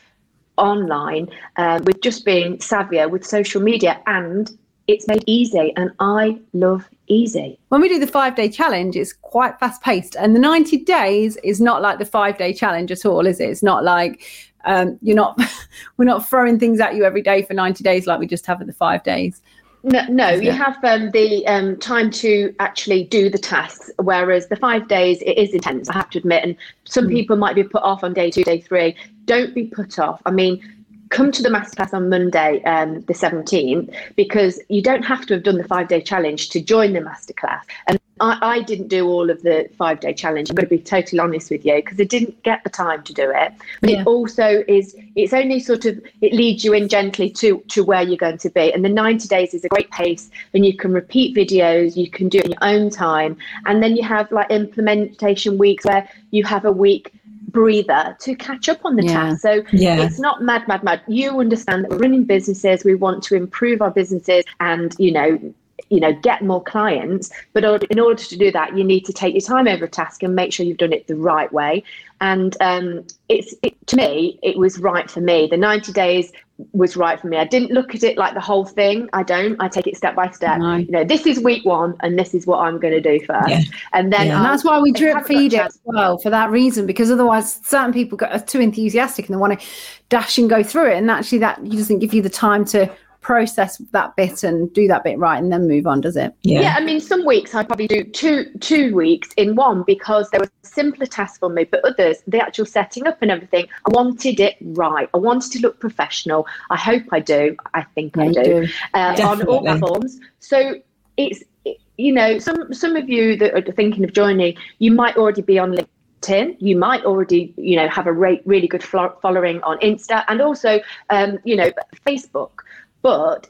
online um, with just being savvier with social media and it's made easy, and I love easy. When we do the five day challenge, it's quite fast paced, and the 90 days is not like the five day challenge at all, is it? It's not like um, you're not, we're not throwing things at you every day for 90 days like we just have at the five days. No, no you have um, the um, time to actually do the tasks, whereas the five days it is intense. I have to admit, and some mm. people might be put off on day two, day three. Don't be put off. I mean, come to the masterclass on Monday, um, the 17th, because you don't have to have done the five day challenge to join the masterclass. And I, I didn't do all of the five day challenge. I'm going to be totally honest with you because I didn't get the time to do it. But yeah. it also is, it's only sort of, it leads you in gently to, to where you're going to be. And the 90 days is a great pace and you can repeat videos, you can do it in your own time. And then you have like implementation weeks where you have a week breather to catch up on the yeah. task. So yeah. it's not mad, mad, mad. You understand that we're running businesses, we want to improve our businesses and, you know, you know get more clients but in order to do that you need to take your time over a task and make sure you've done it the right way. And um, it's it, to me it was right for me. The 90 days was right for me. I didn't look at it like the whole thing. I don't. I take it step by step. No. you know this is week one and this is what i'm going to do first. Yeah. and then yeah. and that's why we drip feed it as well for that reason because otherwise certain people get too enthusiastic and they want to dash and go through it and actually that doesn't give you the time to process that bit and do that bit right and then move on does it? Yeah, yeah i mean some weeks i probably do two two weeks in one because there was simpler tasks for me but others the actual setting up and everything i wanted it right. I wanted to look professional. I hope i do. I think yeah, i do, do. Uh, on all platforms. So it's you know some some of you that are thinking of joining you might already be on LinkedIn. You might already, you know, have a re- really good following on Insta and also, um, you know, Facebook. But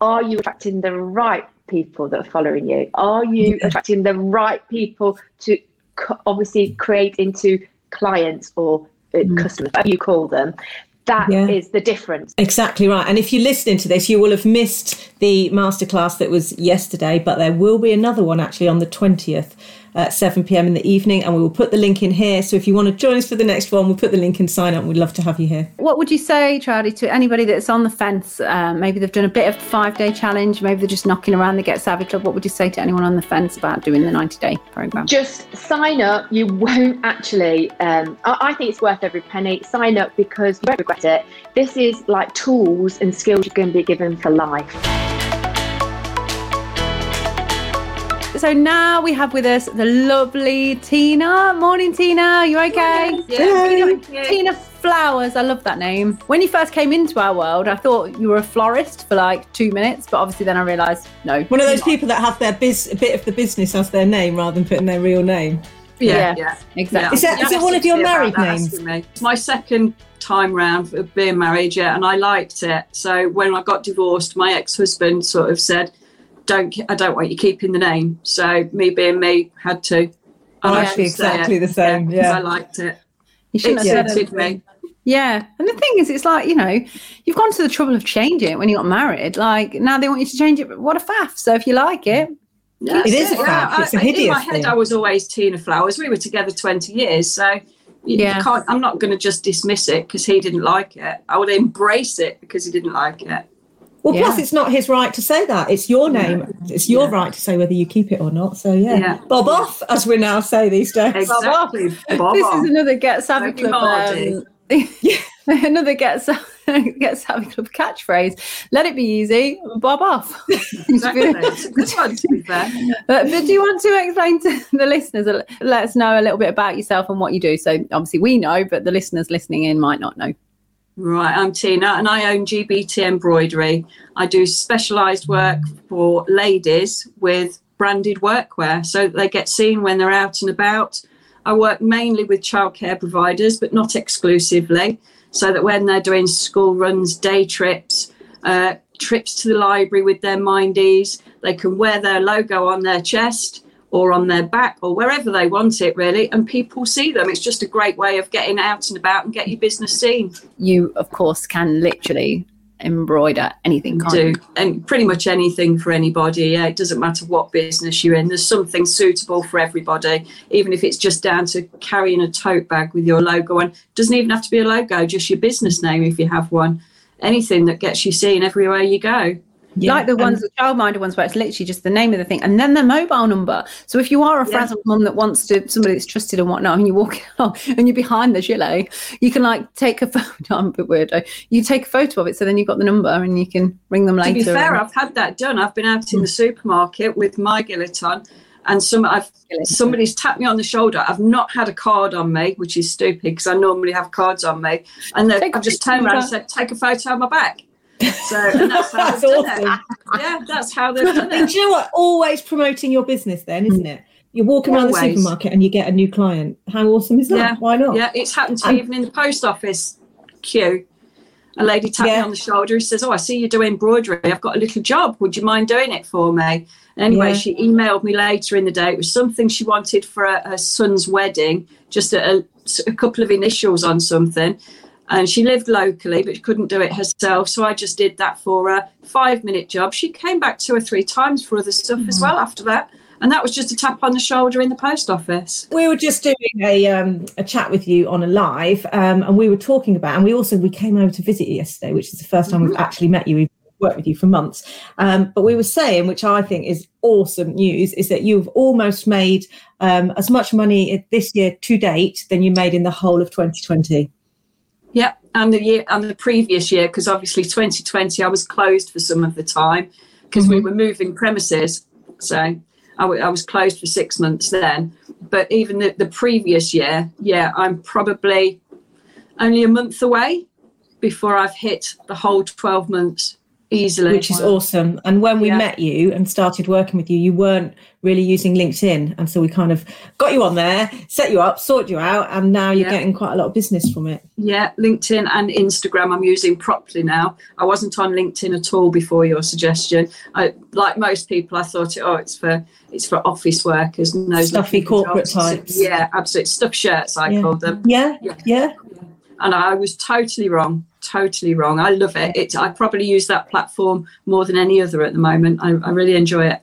are you attracting the right people that are following you? Are you yeah. attracting the right people to obviously create into clients or uh, mm. customers, whatever you call them? That yeah. is the difference. Exactly right. And if you're listening to this, you will have missed the masterclass that was yesterday, but there will be another one actually on the 20th at 7 pm in the evening, and we will put the link in here. So if you want to join us for the next one, we'll put the link in sign up. We'd love to have you here. What would you say, Charlie, to anybody that's on the fence? Uh, maybe they've done a bit of the five day challenge, maybe they're just knocking around the Get Savvy Club. What would you say to anyone on the fence about doing the 90 day program? Just sign up. You won't actually, um, I think it's worth every penny. Sign up because you won't regret it. This is like tools and skills you're going to be given for life. So now we have with us the lovely Tina. Morning, Tina. You okay? Yeah. Tina, Tina Flowers. I love that name. When you first came into our world, I thought you were a florist for like two minutes, but obviously then I realised no. One of those people that have their biz, a bit of the business as their name rather than putting their real name. Yeah, yeah, exactly. Is, that, is it one of your married names? My second time round of being married, yeah, and I liked it. So when I got divorced, my ex-husband sort of said, don't I don't want you keeping the name. So me being me had to. And I actually exactly the same. Yeah, yeah. I liked it. You shouldn't it have suited me. Yeah, and the thing is, it's like you know, you've gone to the trouble of changing it when you got married. Like now they want you to change it, but what a faff! So if you like it, yeah, it is a faff. It's a hideous In my head, thing. I was always Tina Flowers. We were together twenty years, so yeah. can't. I'm not going to just dismiss it because he didn't like it. I would embrace it because he didn't like it. Well, yeah. plus it's not his right to say that. It's your name. Yeah. It's your yeah. right to say whether you keep it or not. So yeah, bob off, as we now say these days. Exactly. Bob off. this off. is another Get Savvy Club. Um, another Get Get Savvy Club catchphrase. Let it be easy. Bob off. exactly. good one, to be fair. But, but do you want to explain to the listeners? Let us know a little bit about yourself and what you do. So obviously we know, but the listeners listening in might not know. Right, I'm Tina and I own GBT Embroidery. I do specialised work for ladies with branded workwear so they get seen when they're out and about. I work mainly with childcare providers, but not exclusively, so that when they're doing school runs, day trips, uh, trips to the library with their mindies, they can wear their logo on their chest or on their back or wherever they want it really and people see them. It's just a great way of getting out and about and get your business seen. You of course can literally embroider anything do you? and pretty much anything for anybody yeah. It doesn't matter what business you're in. There's something suitable for everybody even if it's just down to carrying a tote bag with your logo on. Doesn't even have to be a logo just your business name if you have one. Anything that gets you seen everywhere you go Yeah, like the ones, the childminder ones, where it's literally just the name of the thing and then their mobile number. So if you are a Yeah. frazzled mum that wants to somebody that's trusted and whatnot, and you walk along and you're behind the gilet, you can like take a photo. I'm a bit weirdo. You take a photo of it, so then you've got the number and you can ring them later. To be fair, I've had that done. I've been out in the hmm. supermarket with my gillet on, and some I've somebody's tapped me on the shoulder. I've not had a card on me, which is stupid because I normally have cards on me, and they've, Take a I've just turned around and said, "Take a photo of my back." So that's how That's awesome. Yeah, that's how they've done it. do you know what? Always promoting your business, then, isn't it? You're walking around the supermarket and you get a new client. How awesome is that? Yeah. Why not? Yeah, it's happened to me even in the post office queue. A lady tapped Yeah. me on the shoulder and says, Oh, I see you do embroidery. I've got a little job. Would you mind doing it for me? And anyway, Yeah. she emailed me later in the day. It was something she wanted for her, her son's wedding, just a, a- a couple of initials on something. And she lived locally, but she couldn't do it herself. So I just did that for her. Five minute job. She came back two or three times for other stuff as well after that. And that was just a tap on the shoulder in the post office. We were just doing a um, a chat with you on a live, um, and we were talking about, and we also we came over to visit you yesterday, which is the first time we've actually met you. We've worked with you for months, um, but we were saying, which I think is awesome news, is that you've almost made um, as much money this year to date than you made in the whole of 2020. Yeah, and the year and the previous year, because obviously 2020 I was closed for some of the time because we mm-hmm. were moving premises. So I, w- I was closed for six months then. But even the, the previous year, yeah, I'm probably only a month away before I've hit the whole 12 months easily. which is awesome. And when we Yeah. met you and started working with you, you weren't really using LinkedIn, and so we kind of got you on there, set you up, sorted you out, and now you're Yeah. getting quite a lot of business from it. Yeah, LinkedIn and Instagram I'm using properly now. I wasn't on LinkedIn at all before your suggestion. I, like most people, I thought, oh, it's for it's for office workers, and those Stuffy corporate jobs. types. Yeah, absolutely. Stuff shirts, I Yeah. call them. Yeah, Yeah. yeah. And I was totally wrong. Totally wrong. I love it. It. I probably use that platform more than any other at the moment. I, I really enjoy it.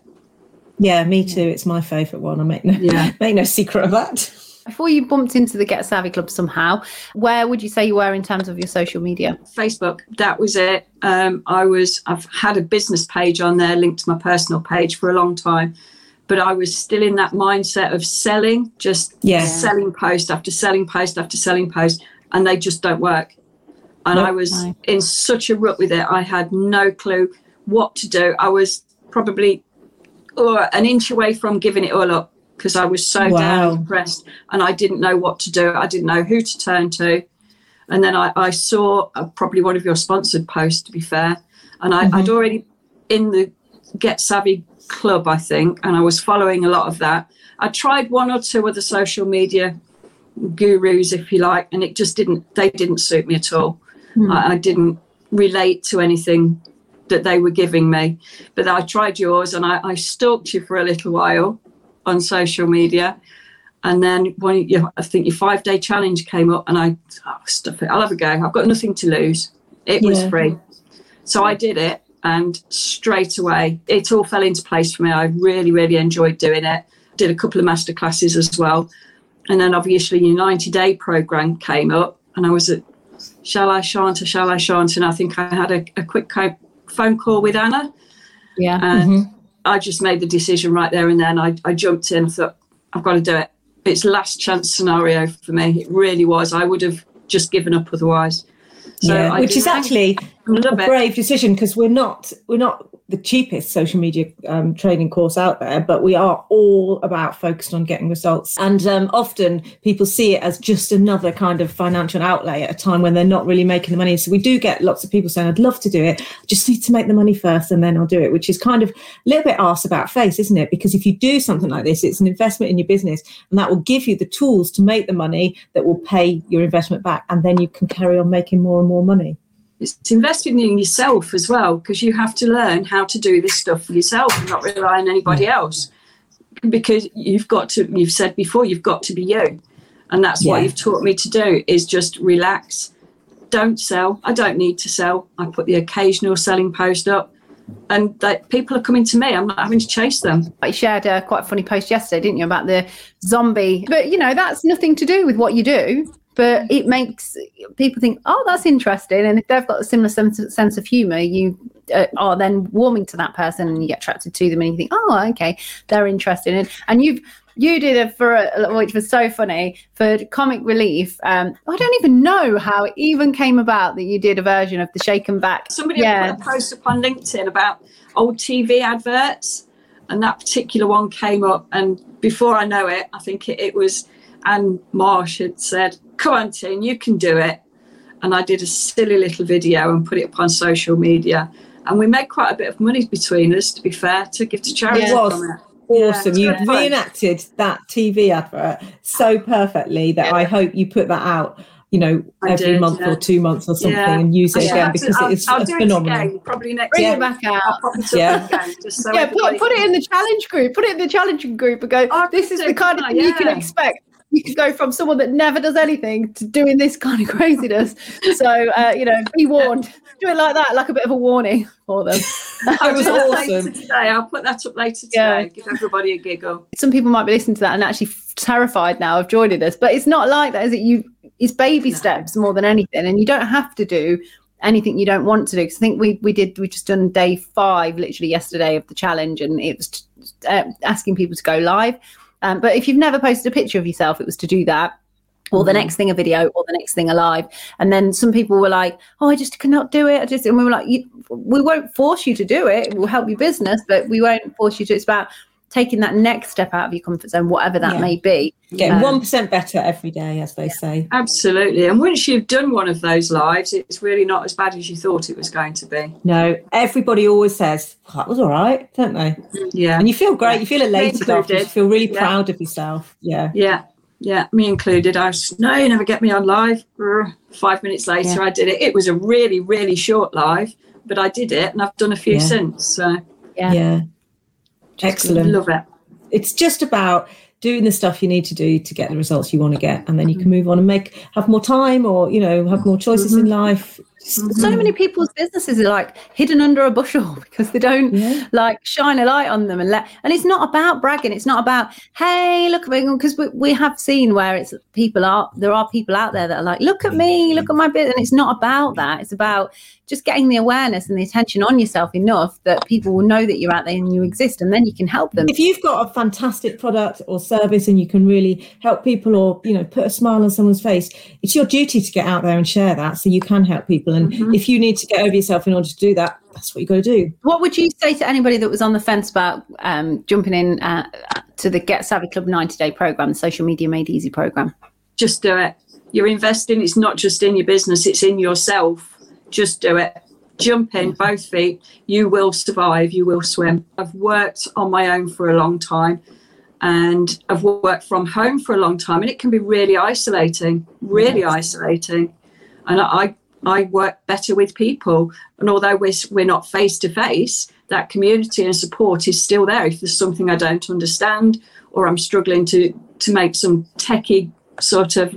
Yeah, me too. It's my favourite one. I make no Yeah. make no secret of that. Before you bumped into the Get Savvy Club somehow, where would you say you were in terms of your social media? Facebook. That was it. Um, I was. I've had a business page on there linked to my personal page for a long time, but I was still in that mindset of selling, just Yeah. selling post after selling post after selling post, and they just don't work. And Nope. I was in such a rut with it. I had no clue what to do. I was probably oh, an inch away from giving it all up because I was so Wow. down and depressed, and I didn't know what to do. I didn't know who to turn to. And then I, I saw uh, probably one of your sponsored posts, to be fair. And I, I'd already in the Get Savvy club, I think, and I was following a lot of that. I tried one or two other social media gurus, if you like, and it just didn't, they didn't suit me at all. Hmm. I, I didn't relate to anything that they were giving me. But I tried yours and I, I stalked you for a little while on social media. And then when you, I think your five day challenge came up, and I oh, stuff it. I'll have a go. I've got nothing to lose. It was free, so I did it, and straight away it all fell into place for me. I really, really enjoyed doing it. Did a couple of master classes as well, and then obviously your ninety day program came up, and I was at Shall I Shan't or Shall I Shan't, and I think I had a, a quick phone call with Anna, Yeah. and mm-hmm. I just made the decision right there and then. I, I jumped in. I thought I've got to do it. It's last chance scenario for me. It really was. I would have just given up otherwise. So yeah, I which is actually a brave decision because we're not we're not the cheapest social media um, training course out there, but we are all about focused on getting results. And um, often people see it as just another kind of financial outlay at a time when they're not really making the money. So we do get lots of people saying, "I'd love to do it, I just need to make the money first, and then I'll do it," which is kind of a little bit arse about face, isn't it? Because if you do something like this, it's an investment in your business, and that will give you the tools to make the money that will pay your investment back, and then you can carry on making more and more money. It's investing in yourself as well because you have to learn how to do this stuff for yourself and not rely on anybody else. Because you've got to, you've said before, you've got to be you. And that's what you've taught me to do is just relax. Don't sell. I don't need to sell. I put the occasional selling post up and that people are coming to me. I'm not having to chase them. You shared a quite funny post yesterday, didn't you, about the zombie? But you know, that's nothing to do with what you do. But it makes people think, oh, that's interesting. And if they've got a similar sense of, sense of humor, you uh, are then warming to that person and you get attracted to them and you think, oh, okay, they're interested. And, and you've, you did it for a, which was so funny for comic relief. Um, I don't even know how it even came about that you did a version of the Shake n' Vac. Somebody yeah. put a post up on LinkedIn about old TV adverts, and that particular one came up. And before I know it, I think it, it was Anne Marsh had said, "Come on, Tin, you can do it." And I did a silly little video and put it up on social media. And we made quite a bit of money between us, to be fair, to give to charity. It was. from it. Awesome. Yeah, you it's reenacted that TV advert so perfectly that I hope you put that out, you know, I every did, month yeah. or two months or something Yeah. and use it shall again because I'll, it is I'll do phenomenal. it again, probably next Bring year. it back out. pop it up Yeah. again, just so yeah, put, put it in the challenge group. Put it in the challenging group and go. Oh, this is the kind of good, thing you can expect. You can go from someone that never does anything to doing this kind of craziness. So uh, you know, be warned. Do it like that, like a bit of a warning for them. I'll was awesome. later today. I'll put that up later today. Yeah. Give everybody a giggle. Some people might be listening to that and actually terrified now of joining us, but it's not like that, is it? You, it's baby No. steps more than anything, and you don't have to do anything you don't want to do. 'Cause I think we we did we just done day five literally yesterday of the challenge, and it was uh, asking people to go live. Um, but if you've never posted a picture of yourself, it was to do that. Or the next thing a video, or the next thing a live, and then some people were like, "Oh, I just cannot do it." I just, and we were like, you, "We won't force you to do it. We'll help your business, but we won't force you to." It's about taking that next step out of your comfort zone, whatever that Yeah. may be. Getting Um, one percent better every day, as they say. Absolutely. And once you've done one of those lives, it's really not as bad as you thought it was going to be. No, everybody always says "Oh, that was all right, don't they? Yeah. And you feel great. You feel elated included. after. You feel really Yeah. proud of yourself. Yeah. Yeah. Yeah. Me included. I was, no, you never get me on live. Five minutes later, Yeah. I did it. It was a really, really short live, but I did it and I've done a few Yeah. since. So Yeah. Yeah. Excellent. love it. it's just about doing the stuff you need to do to get the results you want to get and then you can move on and make have more time or you know have more choices in mm-hmm. life so mm-hmm. many people's businesses are like hidden under a bushel because they don't Yeah. like shine a light on them and let and it's not about bragging. It's not about hey look at me because we, we have seen where it's people are there are people out there that are like look at me look at my business and it's not about that. It's about just getting the awareness and the attention on yourself enough that people will know that you're out there and you exist and then you can help them. If you've got a fantastic product or service and you can really help people or you know put a smile on someone's face it's your duty to get out there and share that so you can help people and if you need to get over yourself in order to do that that's what you've got to do What would you say to anybody that was on the fence about um, jumping in uh, to the Get Savvy Club 90 day program, the social media made easy program? Just do it. You're investing. It's not just in your business, it's in yourself. Just do it. Jump in both feet. You will survive. You will swim. I've worked on my own for a long time and I've worked from home for a long time and it can be really isolating, really isolating. And I, I work better with people. And although we're, we're not face to face, that community and support is still there. If there's something I don't understand or I'm struggling to, to make some techie sort of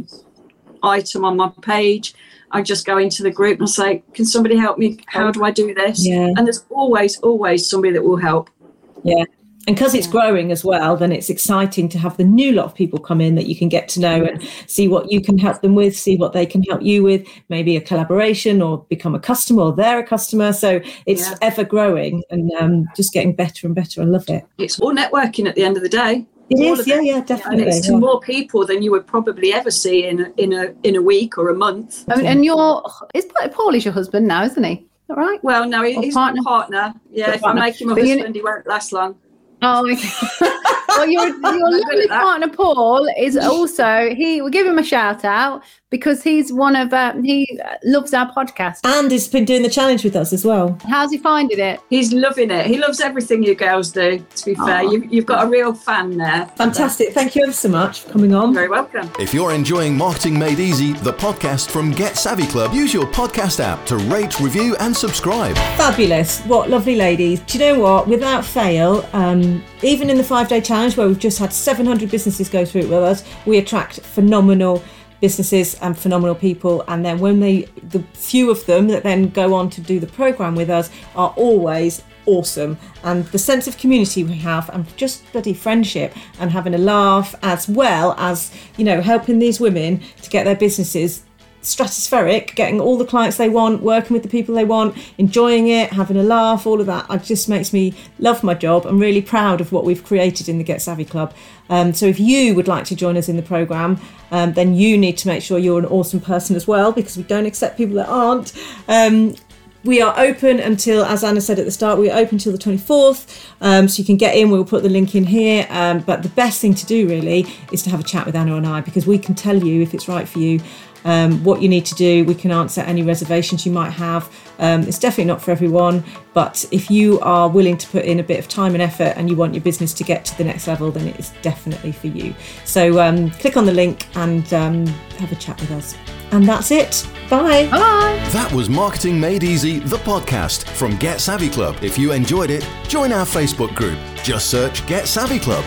item on my page, I just go into the group and say, Can somebody help me? How do I do this? Yeah. And there's always, always somebody that will help. yeah and because it's growing as well then it's exciting to have the new lot of people come in that you can get to know and see what you can help them with see what they can help you with maybe a collaboration or become a customer or they're a customer so it's Yeah. ever growing and um, just getting better and better i love it It's all networking at the end of the day. It All is, yeah, it. yeah, And definitely. it's to yeah. more people than you would probably ever see in a, in a in a week or a month. I mean, and your is Paul is your husband now, isn't he? All right. Well, no, he- Or he's partner. my partner. Yeah, Your if partner. I make him a But you- husband, he won't last long. Oh, okay. well, your your lovely partner Paul is also he. We'll give him a shout out because he's one of uh, he loves our podcast. and he's been doing the challenge with us as well How's he finding it? He's loving it. He loves everything you girls do. To be fair, Aw. you, you've got a real fan there. fantastic thank you ever so much for coming on Very welcome. If you're enjoying Marketing Made Easy, the podcast from Get Savvy Club, use your podcast app to rate, review, and subscribe. Fabulous. What lovely ladies. Do you know what? Without fail, um, even in the five day challenge where we've just had 700 businesses go through it with us, we attract phenomenal businesses and phenomenal people. And then when they, the few of them that then go on to do the program with us are always awesome. And the sense of community we have, and just bloody friendship, and having a laugh, as well as you know, helping these women to get their businesses stratospheric, getting all the clients they want, working with the people they want, enjoying it, having a laugh, all of that. It just makes me love my job. I'm really proud of what we've created in the Get Savvy Club. Um, so if you would like to join us in the programme, um, then you need to make sure you're an awesome person as well because we don't accept people that aren't. Um, we are open until, as Anna said at the start, we are open until the 24th. Um, so you can get in, we'll put the link in here. Um, but the best thing to do really is to have a chat with Anna and I because we can tell you if it's right for you um, what you need to do. We can answer any reservations you might have. Um, it's definitely not for everyone, but if you are willing to put in a bit of time and effort and you want your business to get to the next level, then it is definitely for you. So um, click on the link and um, have a chat with us. And that's it. Bye. Bye. That was Marketing Made Easy, the podcast from Get Savvy Club. If you enjoyed it, join our Facebook group. Just search Get Savvy Club.